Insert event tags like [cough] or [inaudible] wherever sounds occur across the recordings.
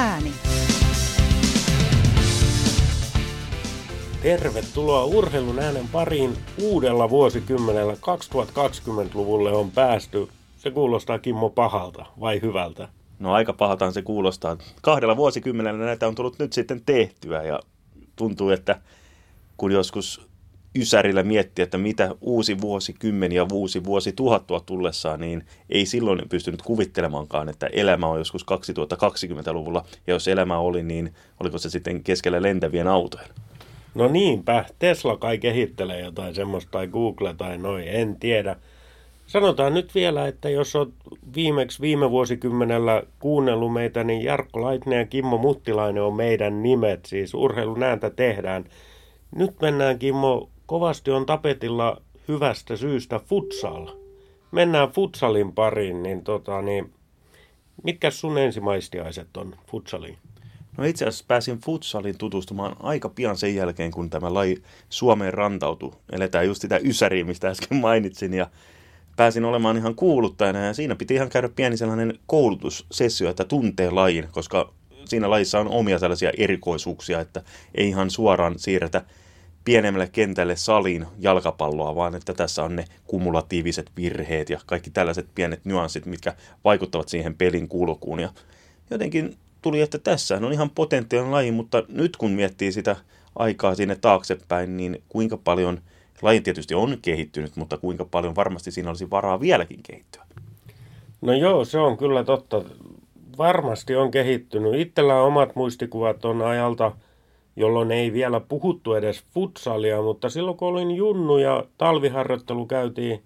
ääni. Tervetuloa urheilun äänen pariin uudella vuosikymmenellä. 2020-luvulle on päästy. Se kuulostaa Kimmo pahalta vai hyvältä? No aika pahaltaan se kuulostaa. Kahdella vuosikymmenellä näitä on tullut nyt sitten tehtyä ja tuntuu, että kun joskus Ysärillä miettiä, että mitä uusi vuosikymmen ja uusi vuosi tuhattua tullessaan, niin ei silloin pystynyt kuvittelemaankaan, että elämä on joskus 2020-luvulla. Ja jos elämä oli, niin oliko se sitten keskellä lentävien autojen? No niinpä, Tesla kai kehittelee jotain semmoista tai Google tai noin, en tiedä. Sanotaan nyt vielä, että jos olet viimeksi viime vuosikymmenellä kuunnellut meitä, niin Jarkko Laitinen ja Kimmo Muttilainen on meidän nimet, siis urheilun ääntä tehdään. Nyt mennään Kimmo, kovasti on tapetilla hyvästä syystä futsal. Mennään futsalin pariin, niin, tota, niin mitkä sun ensimaistiaiset on futsaliin? No itse asiassa pääsin futsaliin tutustumaan aika pian sen jälkeen, kun tämä laji Suomeen rantautui. Eletään just sitä ysäriä, mistä äsken mainitsin, ja pääsin olemaan ihan kuuluttajana, ja siinä piti ihan käydä pieni sellainen koulutussessio, että tuntee lajin, koska siinä lajissa on omia sellaisia erikoisuuksia, että ei ihan suoraan siirretä pienemmälle kentälle saliin jalkapalloa, vaan että tässä on ne kumulatiiviset virheet ja kaikki tällaiset pienet nyanssit, mitkä vaikuttavat siihen pelin kulkuun. Ja jotenkin tuli, että tässä on ihan potentiaalinen laji, mutta nyt kun miettii sitä aikaa sinne taaksepäin, niin kuinka paljon, laji tietysti on kehittynyt, mutta kuinka paljon varmasti siinä olisi varaa vieläkin kehittyä? No joo, se on kyllä totta. Varmasti on kehittynyt. Itsellä omat muistikuvat on ajalta, jolloin ei vielä puhuttu edes futsalia, mutta silloin kun olin junnu ja talviharjoittelu käytiin,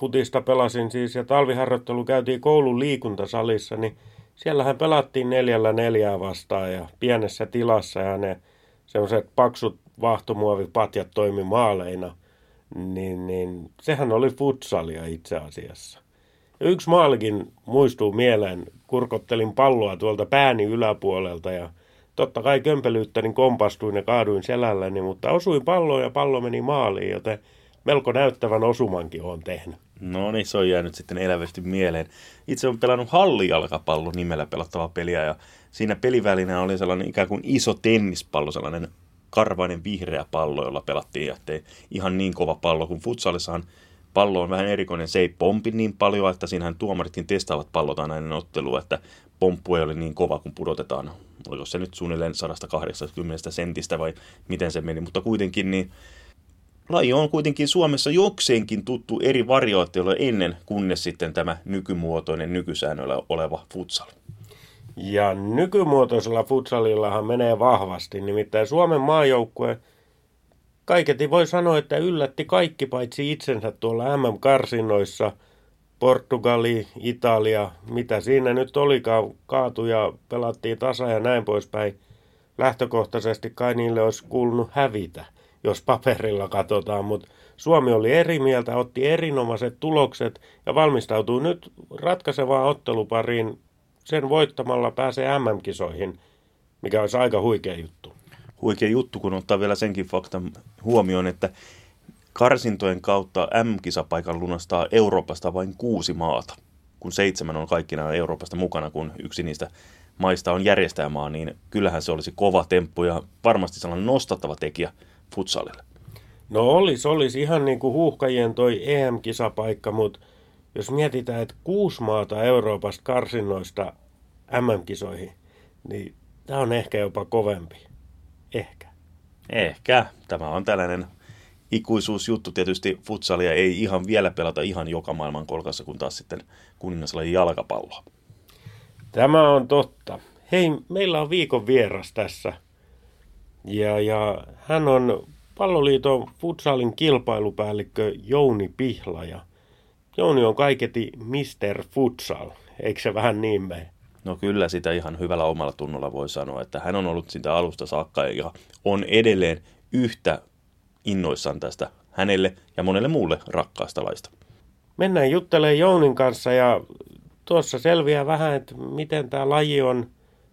futista pelasin siis ja talviharjoittelu käytiin koulun liikuntasalissa, niin siellähän pelattiin neljällä neljää vastaan ja pienessä tilassa ja ne semmoiset paksut vahtomuovipatjat toimi maaleina, niin, niin sehän oli futsalia itse asiassa. Ja yksi maalikin muistuu mieleen, kurkottelin palloa tuolta pääni yläpuolelta ja totta kai kömpelyyttäni kompastuin ja kaaduin selälläni, mutta osuin palloon ja pallo meni maaliin, joten melko näyttävän osumankin on tehnyt. No niin, se on jäänyt sitten elävästi mieleen. Itse olen pelannut hallijalkapallo nimellä pelattavaa peliä ja siinä pelivälinä oli sellainen ikään kuin iso tennispallo, sellainen karvainen vihreä pallo, jolla pelattiin, ettei ihan niin kova pallo kuin futsalissahan pallo on vähän erikoinen. Se ei pompi niin paljon, että siinähän tuomaritkin testaavat pallot aina ennen ottelua, että pomppu ei ole niin kova, kun pudotetaan. Oliko se nyt suunnilleen 180 sentistä vai miten se meni, mutta kuitenkin niin laji on kuitenkin Suomessa jokseenkin tuttu eri variaatioilla ennen, kunnes sitten tämä nykymuotoinen nykysäännöllä oleva futsal. Ja nykymuotoisella futsalillahan menee vahvasti, nimittäin Suomen maajoukkue kaiketi voi sanoa, että yllätti kaikki paitsi itsensä tuolla MM-karsinnoissa. Portugali, Italia, mitä siinä nyt olikaan, kaatu ja pelattiin tasa ja näin poispäin. Lähtökohtaisesti kai niille olisi kuulunut hävitä jos paperilla katsotaan, mutta Suomi oli eri mieltä, otti erinomaiset tulokset ja valmistautuu nyt ratkaisevaan ottelupariin. Sen voittamalla pääsee MM-kisoihin, mikä olisi aika huikea juttu. Huikea juttu, kun ottaa vielä senkin faktan huomioon, että karsintojen kautta M-kisapaikan lunastaa Euroopasta vain kuusi maata, kun seitsemän on kaikkina Euroopasta mukana, kun yksi niistä maista on järjestäjämaa, niin kyllähän se olisi kova temppu ja varmasti sellainen nostattava tekijä futsalille? No olisi, olisi ihan niin kuin huuhkajien toi EM-kisapaikka, mutta jos mietitään, että kuusi maata Euroopasta karsinnoista MM-kisoihin, niin tämä on ehkä jopa kovempi. Ehkä. Ehkä. Tämä on tällainen ikuisuusjuttu. Tietysti futsalia ei ihan vielä pelata ihan joka maailman kolkassa, kun taas sitten kuningaslajin jalkapalloa. Tämä on totta. Hei, meillä on viikon vieras tässä – ja, ja hän on palloliiton futsalin kilpailupäällikkö Jouni Pihla ja Jouni on kaiketi Mr. Futsal, eikö se vähän niin mene? No kyllä sitä ihan hyvällä omalla tunnolla voi sanoa, että hän on ollut sitä alusta saakka ja on edelleen yhtä innoissaan tästä hänelle ja monelle muulle rakkaasta laista. Mennään juttelemaan Jounin kanssa ja tuossa selviää vähän, että miten tämä laji on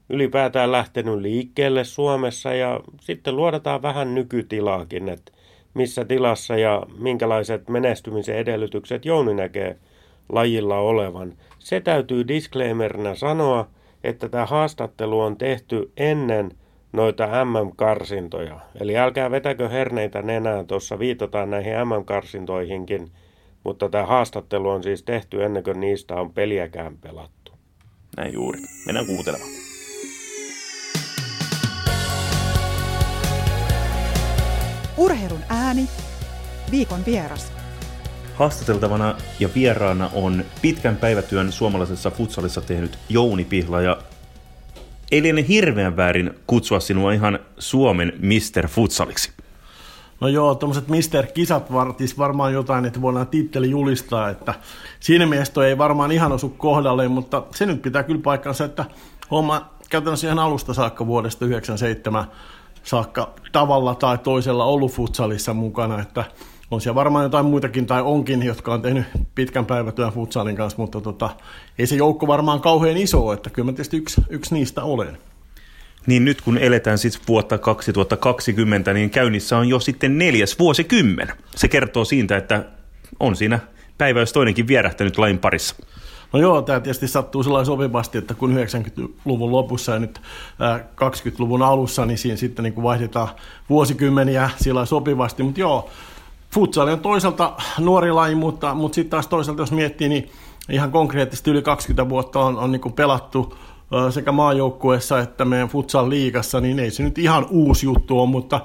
ylipäätään lähtenyt liikkeelle Suomessa ja sitten luodataan vähän nykytilaakin, että missä tilassa ja minkälaiset menestymisen edellytykset Jouni näkee lajilla olevan. Se täytyy disclaimerina sanoa, että tämä haastattelu on tehty ennen noita MM-karsintoja. Eli älkää vetäkö herneitä nenään, tuossa viitataan näihin MM-karsintoihinkin, mutta tämä haastattelu on siis tehty ennen kuin niistä on peliäkään pelattu. Näin juuri. Mennään kuuntelemaan. Urheilun ääni, viikon vieras. Haastateltavana ja vieraana on pitkän päivätyön suomalaisessa futsalissa tehnyt Jouni Pihla ja ei liene hirveän väärin kutsua sinua ihan Suomen Mr. Futsaliksi. No joo, tuommoiset Mister-kisat vartis varmaan jotain, että voidaan titteli julistaa, että siinä mielessä ei varmaan ihan osu kohdalle, mutta se nyt pitää kyllä paikkansa, että homma käytännössä ihan alusta saakka vuodesta 97 saakka tavalla tai toisella ollut futsalissa mukana, että on siellä varmaan jotain muitakin tai onkin, jotka on tehnyt pitkän päivätyön futsalin kanssa, mutta tota, ei se joukko varmaan kauhean iso, että kyllä mä tietysti yksi, yksi niistä olen. Niin nyt kun eletään siis vuotta 2020, niin käynnissä on jo sitten neljäs vuosikymmen. Se kertoo siitä, että on siinä päivä jos toinenkin vierähtänyt lain parissa. No joo, tämä tietysti sattuu sellainen sopivasti, että kun 90-luvun lopussa ja nyt 20-luvun alussa, niin siinä sitten niin kuin vaihdetaan vuosikymmeniä sillä sopivasti. Mutta joo, futsal on toisaalta nuori laji, mutta, mutta sitten taas toisaalta jos miettii, niin ihan konkreettisesti yli 20 vuotta on, on niin pelattu sekä maajoukkueessa että meidän futsal liigassa, niin ei se nyt ihan uusi juttu ole, mutta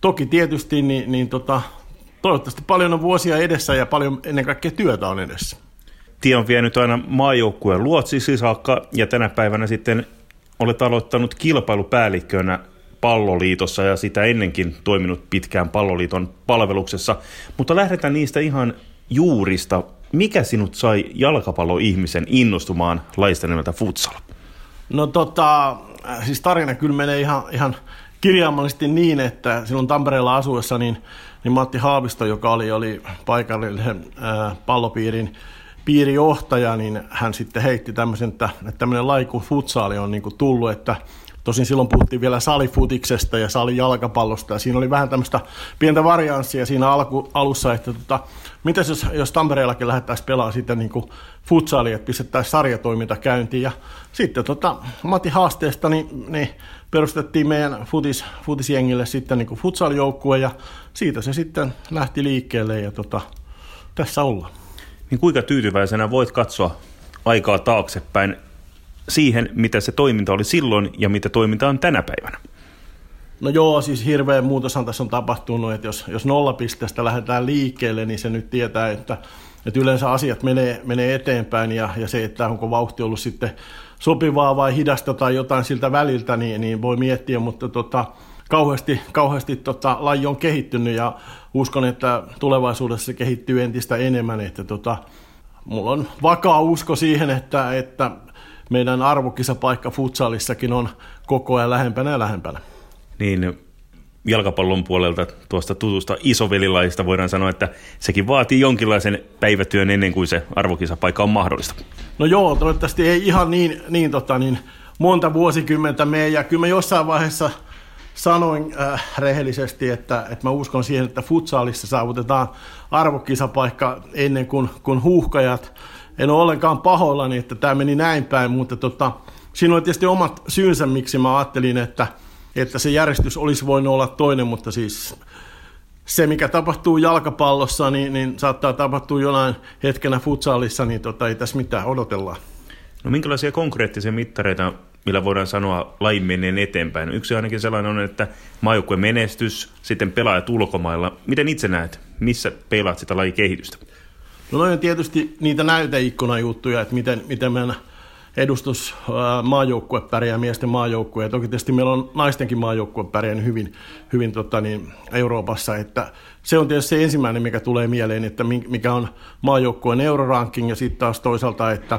toki tietysti niin, niin tota, toivottavasti paljon on vuosia edessä ja paljon ennen kaikkea työtä on edessä. Tie on vienyt aina maajoukkueen luotsiksi saakka ja tänä päivänä sitten olet aloittanut kilpailupäällikkönä palloliitossa ja sitä ennenkin toiminut pitkään palloliiton palveluksessa. Mutta lähdetään niistä ihan juurista. Mikä sinut sai jalkapalloihmisen innostumaan laista nimeltä futsal? No tota, siis tarina kyllä menee ihan, ihan kirjaimellisesti niin, että silloin Tampereella asuessa niin, niin Matti Haavisto, joka oli, oli paikallinen ää, pallopiirin piirijohtaja, niin hän sitten heitti tämmöisen, että, että tämmöinen laiku futsaali on niin tullut, että Tosin silloin puhuttiin vielä salifutiksesta ja salijalkapallosta ja siinä oli vähän tämmöistä pientä varianssia siinä alku, alussa, että tota, mitäs jos, jos Tampereellakin lähdettäisiin pelaamaan sitten niin futsalia, että pistettäisiin sarjatoiminta käyntiin ja sitten tota, Matti haasteesta niin, niin perustettiin meidän futis, futisjengille sitten niin kuin futsaljoukkue ja siitä se sitten lähti liikkeelle ja tota, tässä ollaan. Niin kuinka tyytyväisenä voit katsoa aikaa taaksepäin siihen, mitä se toiminta oli silloin ja mitä toiminta on tänä päivänä? No joo, siis hirveä muutoshan tässä on tapahtunut, että jos, jos nollapisteestä lähdetään liikkeelle, niin se nyt tietää, että, että yleensä asiat menee, menee eteenpäin ja, ja se, että onko vauhti ollut sitten sopivaa vai hidasta tai jotain siltä väliltä, niin, niin voi miettiä, mutta tota, kauheasti, kauheasti tota, laji on kehittynyt ja uskon, että tulevaisuudessa se kehittyy entistä enemmän, että tota, mulla on vakaa usko siihen, että, että meidän arvokisapaikka futsalissakin on koko ajan lähempänä ja lähempänä. Niin, jalkapallon puolelta tuosta tutusta isovelilaista voidaan sanoa, että sekin vaatii jonkinlaisen päivätyön ennen kuin se arvokisapaikka on mahdollista. No joo, toivottavasti ei ihan niin, niin, tota, niin monta vuosikymmentä mene, ja kyllä mä jossain vaiheessa sanoin äh, rehellisesti, että, että mä uskon siihen, että futsaalissa saavutetaan arvokisapaikka ennen kuin, kuin huuhkajat en ole ollenkaan pahoillani, että tämä meni näin päin, mutta tota, siinä oli tietysti omat syynsä, miksi mä ajattelin, että, että se järjestys olisi voinut olla toinen, mutta siis se, mikä tapahtuu jalkapallossa, niin, niin saattaa tapahtua jonain hetkenä futsalissa, niin tota, ei tässä mitään odotellaan. No minkälaisia konkreettisia mittareita, millä voidaan sanoa lajin menneen eteenpäin? Yksi ainakin sellainen on, että maajoukkueen menestys, sitten pelaajat ulkomailla. Miten itse näet, missä pelaat sitä lajin kehitystä? No noin on tietysti niitä näyteikkunajuttuja, että miten, miten meidän edustus maajoukkue pärjää, miesten maajoukkue. Toki tietysti meillä on naistenkin maajoukkue pärjää hyvin, hyvin tota niin, Euroopassa. Että se on tietysti se ensimmäinen, mikä tulee mieleen, että mikä on maajoukkueen euroranking ja sitten taas toisaalta, että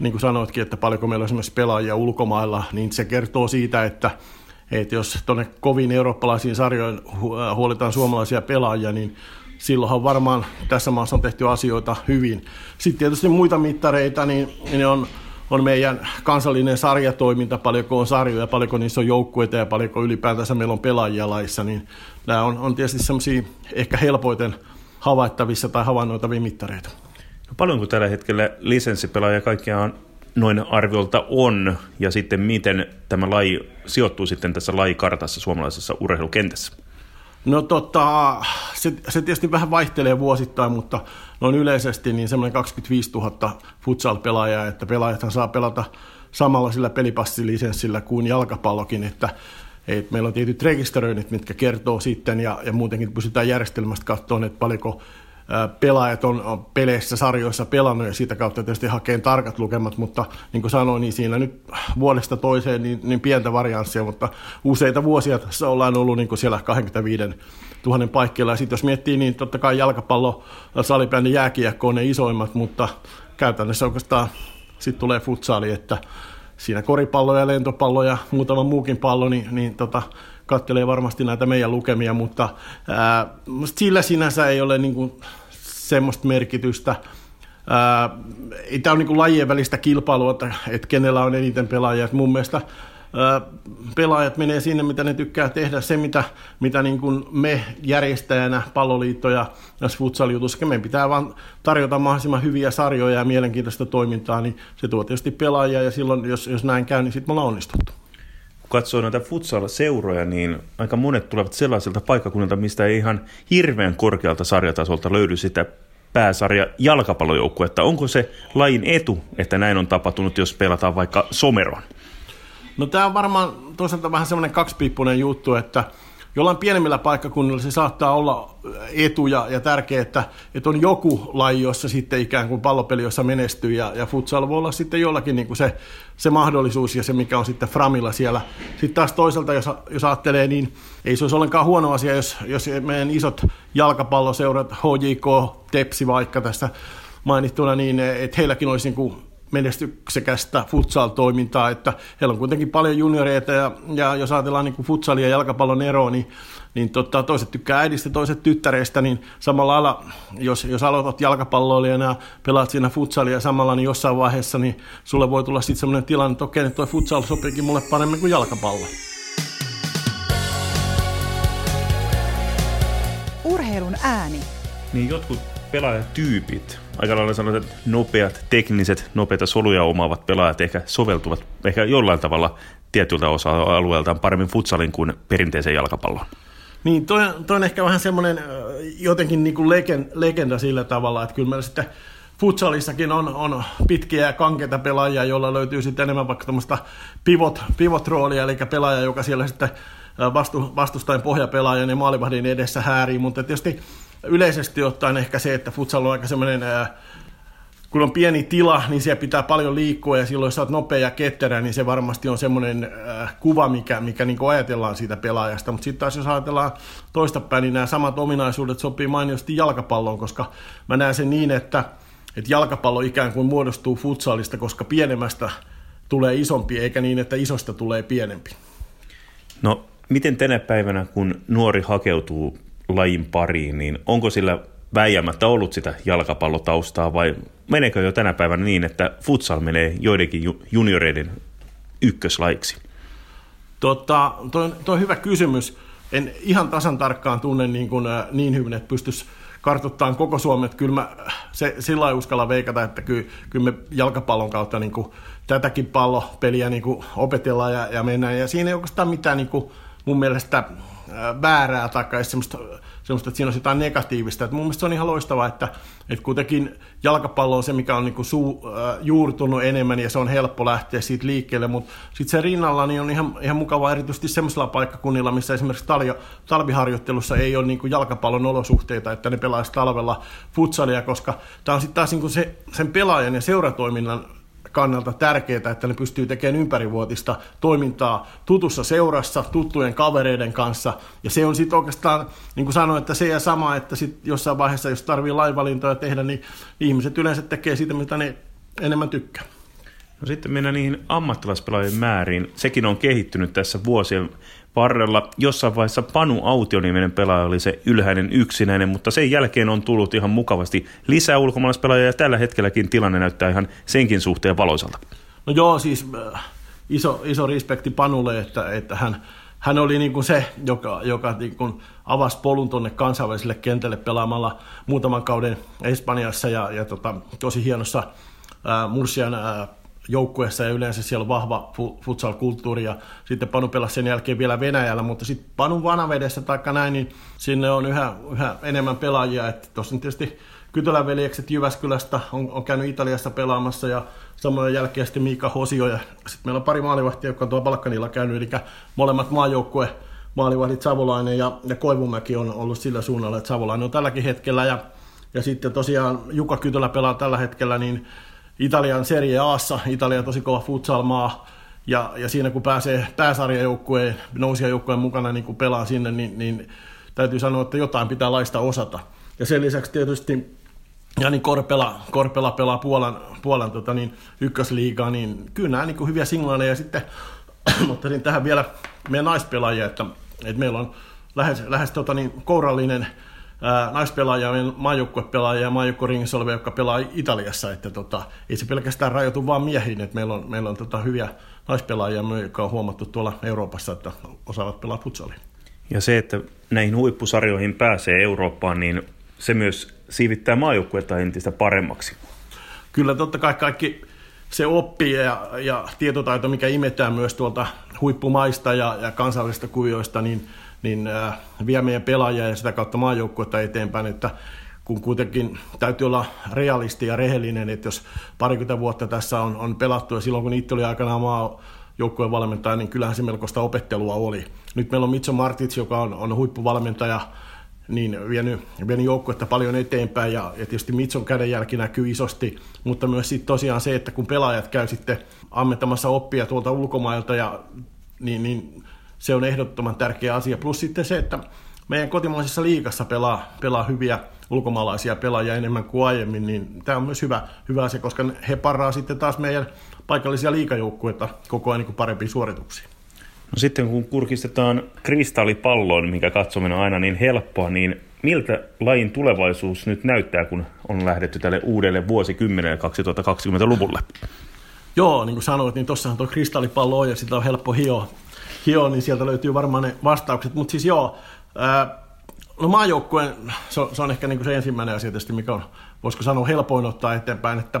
niin kuin sanoitkin, että paljonko meillä on esimerkiksi pelaajia ulkomailla, niin se kertoo siitä, että että jos tuonne kovin eurooppalaisiin sarjoihin huolitaan suomalaisia pelaajia, niin silloinhan varmaan tässä maassa on tehty asioita hyvin. Sitten tietysti muita mittareita, niin ne on, on meidän kansallinen sarjatoiminta, paljonko on sarjoja, paljonko niissä on joukkueita ja paljonko ylipäätänsä meillä on pelaajia laissa, niin nämä on, on tietysti semmoisia ehkä helpoiten havaittavissa tai havainnoitavia mittareita. No paljonko tällä hetkellä lisenssipelaajia kaikkiaan noin arviolta on, ja sitten miten tämä laji sijoittuu sitten tässä lajikartassa suomalaisessa urheilukentässä? No tota, se, se tietysti vähän vaihtelee vuosittain, mutta noin yleisesti niin semmoinen 25 000 futsal-pelaajaa, että pelaajathan saa pelata samalla sillä pelipastilisenssillä kuin jalkapallokin, että et meillä on tietyt rekisteröinnit, mitkä kertoo sitten, ja, ja muutenkin pysytään järjestelmästä katsomaan, että paljonko pelaajat on peleissä, sarjoissa pelannut ja siitä kautta tietysti hakee tarkat lukemat, mutta niin kuin sanoin, niin siinä nyt vuodesta toiseen niin, niin pientä varianssia, mutta useita vuosia tässä ollaan ollut niin kuin siellä 25 000 paikkeilla. Ja sitten jos miettii, niin totta kai jalkapallo, salibändi, jääkiekko on ne isoimmat, mutta käytännössä oikeastaan sitten tulee futsaali, että siinä koripallo ja lentopallo ja muutama muukin pallo, niin, niin tota, kattelee varmasti näitä meidän lukemia, mutta ää, sillä sinänsä ei ole niin kuin, semmoista merkitystä. Ää, tämä ole niin lajien välistä kilpailua, että, että kenellä on eniten pelaajia. Mun mielestä ää, pelaajat menee sinne, mitä ne tykkää tehdä. Se, mitä, mitä niin kuin me järjestäjänä, palloliitto ja futsal-jutussa, meidän pitää vaan tarjota mahdollisimman hyviä sarjoja ja mielenkiintoista toimintaa, niin se tuo tietysti pelaajia ja silloin, jos, jos näin käy, niin sitten me ollaan onnistuttu katsoo näitä futsal-seuroja, niin aika monet tulevat sellaisilta paikkakunnilta, mistä ei ihan hirveän korkealta sarjatasolta löydy sitä pääsarja jalkapallojoukkuetta. Onko se lajin etu, että näin on tapahtunut, jos pelataan vaikka someron? No tämä on varmaan toisaalta vähän semmoinen kaksipiippunen juttu, että jollain pienemmillä paikkakunnilla se saattaa olla etu ja, ja tärkeää, että, että on joku laji, jossa sitten ikään kuin pallopeli, jossa menestyy ja, ja futsal voi olla sitten jollakin niin kuin se, se mahdollisuus ja se, mikä on sitten Framilla siellä. Sitten taas toisaalta, jos, jos ajattelee, niin ei se olisi ollenkaan huono asia, jos, jos meidän isot jalkapalloseurat, HJK, Tepsi vaikka tässä mainittuna, niin että heilläkin olisi niin kuin menestyksekästä futsal-toimintaa, että heillä on kuitenkin paljon junioreita ja, ja jos ajatellaan niin futsalia ja jalkapallon eroa, niin, niin tota, toiset tykkää äidistä, toiset tyttäreistä, niin samalla lailla, jos, jos aloitat jalkapalloilijana ja pelaat siinä futsalia samalla, niin jossain vaiheessa niin sulle voi tulla sitten sellainen tilanne, että okei, että toi futsal sopiikin mulle paremmin kuin jalkapallo. Urheilun ääni. Niin jotkut pelaajatyypit, aika lailla sanotaan, että nopeat, tekniset, nopeita soluja omaavat pelaajat ehkä soveltuvat ehkä jollain tavalla tietyltä osa-alueeltaan paremmin futsalin kuin perinteisen jalkapallon. Niin, toi, toi on ehkä vähän semmoinen jotenkin niin kuin legenda, legenda sillä tavalla, että kyllä meillä sitten futsalissakin on, on pitkiä ja kankeita pelaajia, joilla löytyy sitten enemmän vaikka tämmöistä pivot, pivot-roolia, eli pelaaja, joka siellä sitten vastu, vastustajan pohjapelaajan ja maalivahdin edessä häärii, mutta tietysti yleisesti ottaen ehkä se, että futsal on aika semmoinen, kun on pieni tila, niin siellä pitää paljon liikkua ja silloin jos olet nopea ja ketterä, niin se varmasti on semmoinen kuva, mikä, mikä niin ajatellaan siitä pelaajasta. Mutta sitten taas jos ajatellaan toistapäin, niin nämä samat ominaisuudet sopii mainiosti jalkapalloon, koska mä näen sen niin, että, että jalkapallo ikään kuin muodostuu futsalista, koska pienemmästä tulee isompi, eikä niin, että isosta tulee pienempi. No, miten tänä päivänä, kun nuori hakeutuu lajin pariin, niin onko sillä väijämättä ollut sitä jalkapallotaustaa vai meneekö jo tänä päivänä niin, että futsal menee joidenkin junioreiden ykköslaiksi? Tota, toi, toi on hyvä kysymys. En ihan tasan tarkkaan tunne niin, kuin, äh, niin hyvin, että pystyisi kartoittamaan koko Suomen. Että kyllä mä se, sillä ei uskalla veikata, että kyllä, kyllä me jalkapallon kautta niin kuin, tätäkin pallopeliä niin kuin, opetellaan ja, ja mennään. Ja siinä ei oikeastaan mitään niin kuin, mun mielestä väärää tai semmoista, semmoista, että siinä on jotain negatiivista. Että mun mielestä se on ihan loistavaa, että, että kuitenkin jalkapallo on se, mikä on niinku suu, äh, juurtunut enemmän ja se on helppo lähteä siitä liikkeelle, mutta sitten se rinnalla niin on ihan, ihan mukava erityisesti semmoisilla paikkakunnilla, missä esimerkiksi taljo, talviharjoittelussa ei ole niinku jalkapallon olosuhteita, että ne pelaisi talvella futsalia, koska tämä on sitten taas niinku se, sen pelaajan ja seuratoiminnan kannalta tärkeää, että ne pystyy tekemään ympärivuotista toimintaa tutussa seurassa, tuttujen kavereiden kanssa. Ja se on sitten oikeastaan, niin kuin sanoin, että se ja sama, että sit jossain vaiheessa, jos tarvii lainvalintoja tehdä, niin ihmiset yleensä tekee siitä, mitä ne enemmän tykkää. No sitten mennään niihin ammattilaispelaajien määriin. Sekin on kehittynyt tässä vuosien varrella. Jossain vaiheessa Panu Autio-niminen pelaaja oli se ylhäinen yksinäinen, mutta sen jälkeen on tullut ihan mukavasti lisää ulkomaalaispelaajia ja tällä hetkelläkin tilanne näyttää ihan senkin suhteen valoisalta. No joo, siis äh, iso, iso respekti Panulle, että, että hän, hän oli niin kuin se, joka, joka niin kuin avasi polun tuonne kansainväliselle kentälle pelaamalla muutaman kauden Espanjassa ja, ja tota, tosi hienossa äh, Mursian äh, joukkueessa ja yleensä siellä on vahva futsal-kulttuuri ja sitten Panu pelasi sen jälkeen vielä Venäjällä, mutta sitten Panun vanavedessä tai näin, niin sinne on yhä, yhä enemmän pelaajia, että tuossa tietysti Kytölän veljekset Jyväskylästä on, on käynyt Italiassa pelaamassa ja samoin jälkeen sitten Miika Hosio ja sitten meillä on pari maalivahtia, jotka on tuolla Balkanilla käynyt, eli molemmat maajoukkue maalivahdit Savolainen ja, ja Koivumäki on ollut sillä suunnalla, että Savolainen on tälläkin hetkellä ja, ja sitten tosiaan Jukka Kytölä pelaa tällä hetkellä niin Italian Serie Aassa, Italia tosi kova futsalmaa, ja, ja siinä kun pääsee pääsarjajoukkueen, nousijajoukkueen mukana niin kun pelaa sinne, niin, niin täytyy sanoa, että jotain pitää laista osata. Ja sen lisäksi tietysti Jani Korpela, Korpela pelaa Puolan, Puolan tota niin, ykkösliigaa, niin kyllä nämä niin hyviä signaaleja. Ja sitten [clears throat] ottaisin tähän vielä meidän naispelaajia, että, että meillä on lähes, lähes tota niin, kourallinen naispelaajia, maajoukkuepelaajia ja maajoukkueringissä olevia, jotka pelaa Italiassa. Että tota, ei se pelkästään rajoitu vain miehiin, että meillä on, meillä on tota hyviä naispelaajia, jotka on huomattu tuolla Euroopassa, että osaavat pelaa futsalia. Ja se, että näihin huippusarjoihin pääsee Eurooppaan, niin se myös siivittää maajoukkuetta entistä paremmaksi. Kyllä totta kai kaikki se oppi ja, ja tietotaito, mikä imetään myös tuolta huippumaista ja, ja kansallisista kuvioista, niin, niin äh, vie meidän pelaajia ja sitä kautta maajoukkuetta eteenpäin, että kun kuitenkin täytyy olla realisti ja rehellinen, että jos parikymmentä vuotta tässä on, on pelattu ja silloin kun itse oli aikanaan maa joukkueen valmentaja, niin kyllähän se melkoista opettelua oli. Nyt meillä on Mitso Martits, joka on, on huippuvalmentaja, niin vienyt, vienyt joukkuetta paljon eteenpäin ja, ja tietysti Mitson kädenjälki näkyy isosti, mutta myös sitten tosiaan se, että kun pelaajat käy sitten ammentamassa oppia tuolta ulkomailta, ja, niin, niin se on ehdottoman tärkeä asia. Plus sitten se, että meidän kotimaisessa liigassa pelaa, pelaa hyviä ulkomaalaisia pelaajia enemmän kuin aiemmin, niin tämä on myös hyvä, hyvä asia, koska he paraa sitten taas meidän paikallisia liikajoukkueita koko ajan niin parempiin suorituksiin. No sitten kun kurkistetaan kristallipalloon, mikä katsominen on aina niin helppoa, niin miltä lajin tulevaisuus nyt näyttää, kun on lähdetty tälle uudelle vuosikymmenelle 2020-luvulle? Joo, niin kuin sanoit, niin tuossahan tuo kristallipallo on ja sitä on helppo hio, hio niin sieltä löytyy varmaan ne vastaukset. Mutta siis joo, no maajoukkueen, se on, se on ehkä niin kuin se ensimmäinen asia tietysti, mikä on, voisiko sanoa, helpoin ottaa eteenpäin, että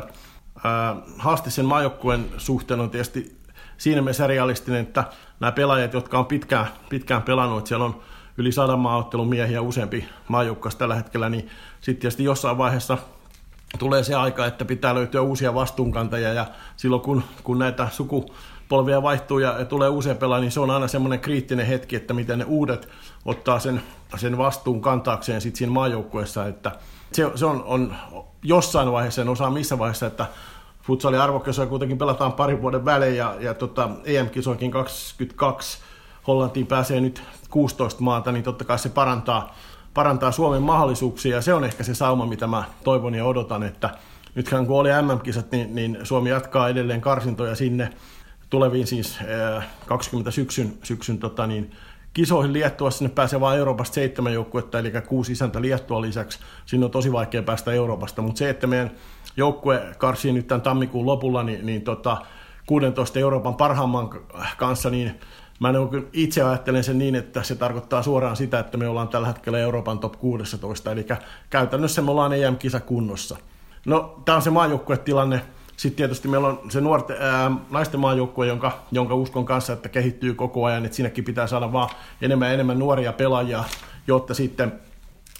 haaste sen maajoukkueen suhteen on tietysti siinä mielessä realistinen, että nämä pelaajat, jotka on pitkään, pitkään pelannut, että siellä on yli sadan maaottelun miehiä useampi maajoukkas tällä hetkellä, niin sitten tietysti jossain vaiheessa tulee se aika, että pitää löytyä uusia vastuunkantajia ja silloin kun, kun näitä sukupolvia vaihtuu ja, tulee uusia pelaajia, niin se on aina semmoinen kriittinen hetki, että miten ne uudet ottaa sen, sen vastuun kantaakseen sitten siinä maajoukkueessa, että se, se on, on jossain vaiheessa, en osaa missä vaiheessa, että futsalin arvokisoja kuitenkin pelataan parin vuoden välein ja, ja tota, EM-kisoikin 22 Hollantiin pääsee nyt 16 maata, niin totta kai se parantaa, parantaa Suomen mahdollisuuksia ja se on ehkä se sauma, mitä mä toivon ja odotan, että nythän kun oli MM-kisat, niin, niin Suomi jatkaa edelleen karsintoja sinne tuleviin siis 20 syksyn, syksyn tota niin, kisoihin Liettua, sinne pääsee vain Euroopasta seitsemän joukkuetta, eli kuusi isäntä Liettua lisäksi. Siinä on tosi vaikea päästä Euroopasta, mutta se, että meidän joukkue karsii nyt tämän tammikuun lopulla, niin, niin tota, 16 Euroopan parhaamman kanssa, niin mä itse ajattelen sen niin, että se tarkoittaa suoraan sitä, että me ollaan tällä hetkellä Euroopan top 16, eli käytännössä me ollaan EM-kisa kunnossa. No, tämä on se maajoukkuetilanne. Sitten tietysti meillä on se nuorten, ää, naisten maajoukkue, jonka, jonka uskon kanssa, että kehittyy koko ajan, että siinäkin pitää saada vaan enemmän ja enemmän nuoria pelaajia, jotta sitten,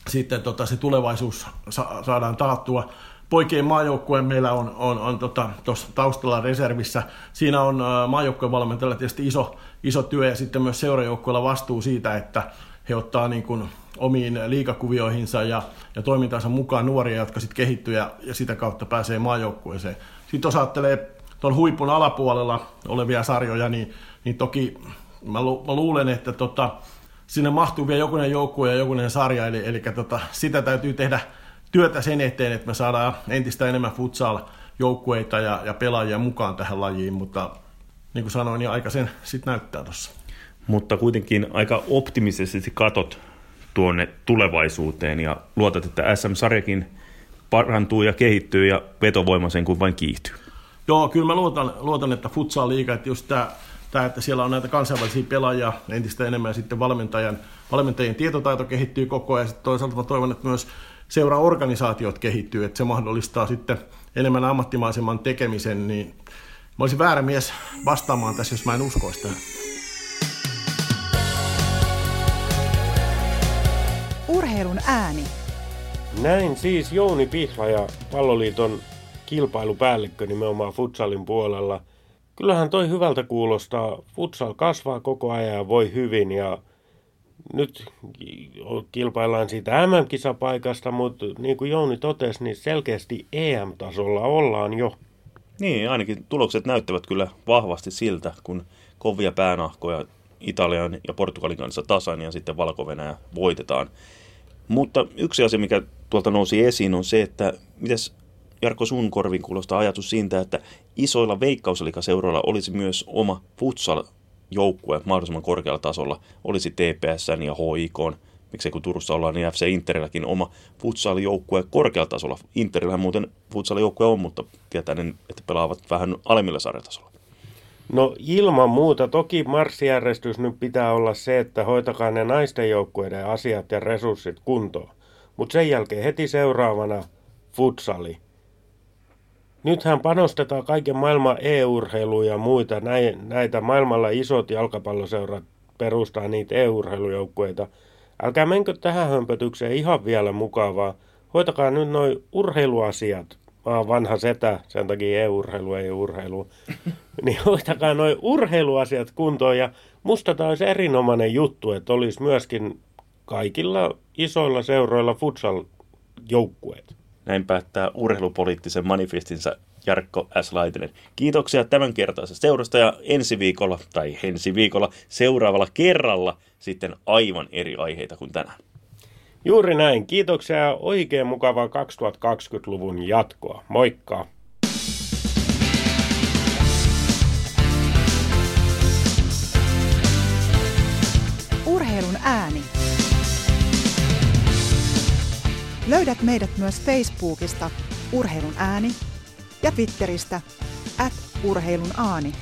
sitten tota, se tulevaisuus sa- saadaan taattua poikien maajoukkue meillä on, on, on tota, taustalla reservissä. Siinä on maajoukkueen valmentajalla tietysti iso, iso työ ja sitten myös seurajoukkueella vastuu siitä, että he ottaa niin kuin omiin liikakuvioihinsa ja, ja toimintansa mukaan nuoria, jotka sitten kehittyy ja, ja sitä kautta pääsee maajoukkueeseen. Sitten jos ajattelee tuon huipun alapuolella olevia sarjoja, niin, niin toki mä, lu, mä luulen, että tota, sinne mahtuu vielä jokunen joukkue ja jokunen sarja, eli, eli tota, sitä täytyy tehdä työtä sen eteen, että me saadaan entistä enemmän futsal-joukkueita ja, ja pelaajia mukaan tähän lajiin, mutta niin kuin sanoin, niin aika sen sitten näyttää tuossa. Mutta kuitenkin aika optimistisesti katot tuonne tulevaisuuteen ja luotat, että SM-sarjakin parantuu ja kehittyy ja vetovoima sen kuin vain kiihtyy. Joo, kyllä mä luotan, luotan että futsal liiga, että just tämä, tämä, että siellä on näitä kansainvälisiä pelaajia entistä enemmän ja sitten valmentajan, valmentajien tietotaito kehittyy koko ajan. Sitten toisaalta mä toivon, että myös seuraorganisaatiot kehittyy, että se mahdollistaa sitten enemmän ammattimaisemman tekemisen, niin Mä olisin väärä mies vastaamaan tässä, jos mä en uskoisi tähän. Urheilun ääni. Näin siis Jouni Pihla ja Palloliiton kilpailupäällikkö nimenomaan futsalin puolella. Kyllähän toi hyvältä kuulostaa. Futsal kasvaa koko ajan ja voi hyvin ja nyt kilpaillaan siitä MM-kisapaikasta, mutta niin kuin Jouni totesi, niin selkeästi EM-tasolla ollaan jo. Niin, ainakin tulokset näyttävät kyllä vahvasti siltä, kun kovia päänahkoja Italian ja Portugalin kanssa tasan ja sitten valko voitetaan. Mutta yksi asia, mikä tuolta nousi esiin, on se, että mitäs Jarkko sun korvin kuulostaa ajatus siitä, että isoilla veikkauslikaseuroilla olisi myös oma futsal-joukkue mahdollisimman korkealla tasolla. Olisi TPSn ja HIK, miksei kun Turussa ollaan, niin FC Interilläkin oma futsal-joukkue korkealla tasolla. Interillä muuten futsal-joukkue on, mutta tietää, että pelaavat vähän alemmilla sarjatasolla. No ilman muuta. Toki marssijärjestys nyt pitää olla se, että hoitakaa ne naisten joukkueiden asiat ja resurssit kuntoon. Mutta sen jälkeen heti seuraavana futsali. Nythän panostetaan kaiken maailman e-urheiluun ja muita. Näitä maailmalla isot jalkapalloseurat perustaa niitä e-urheilujoukkueita. Älkää menkö tähän hömpötykseen ihan vielä mukavaa. Hoitakaa nyt noin urheiluasiat mä oon vanha setä, sen takia e-urheilu ei urheilu. [laughs] niin hoitakaa noin urheiluasiat kuntoon ja musta tämä olisi erinomainen juttu, että olisi myöskin kaikilla isoilla seuroilla futsal-joukkueet. Näin päättää urheilupoliittisen manifestinsa Jarkko S. Laitinen. Kiitoksia tämänkertaisesta seurasta ja ensi viikolla, tai ensi viikolla seuraavalla kerralla sitten aivan eri aiheita kuin tänään. Juuri näin. Kiitoksia ja oikein mukavaa 2020-luvun jatkoa. Moikka! Löydät meidät myös Facebookista Urheilun ääni ja Twitteristä at urheilun aani.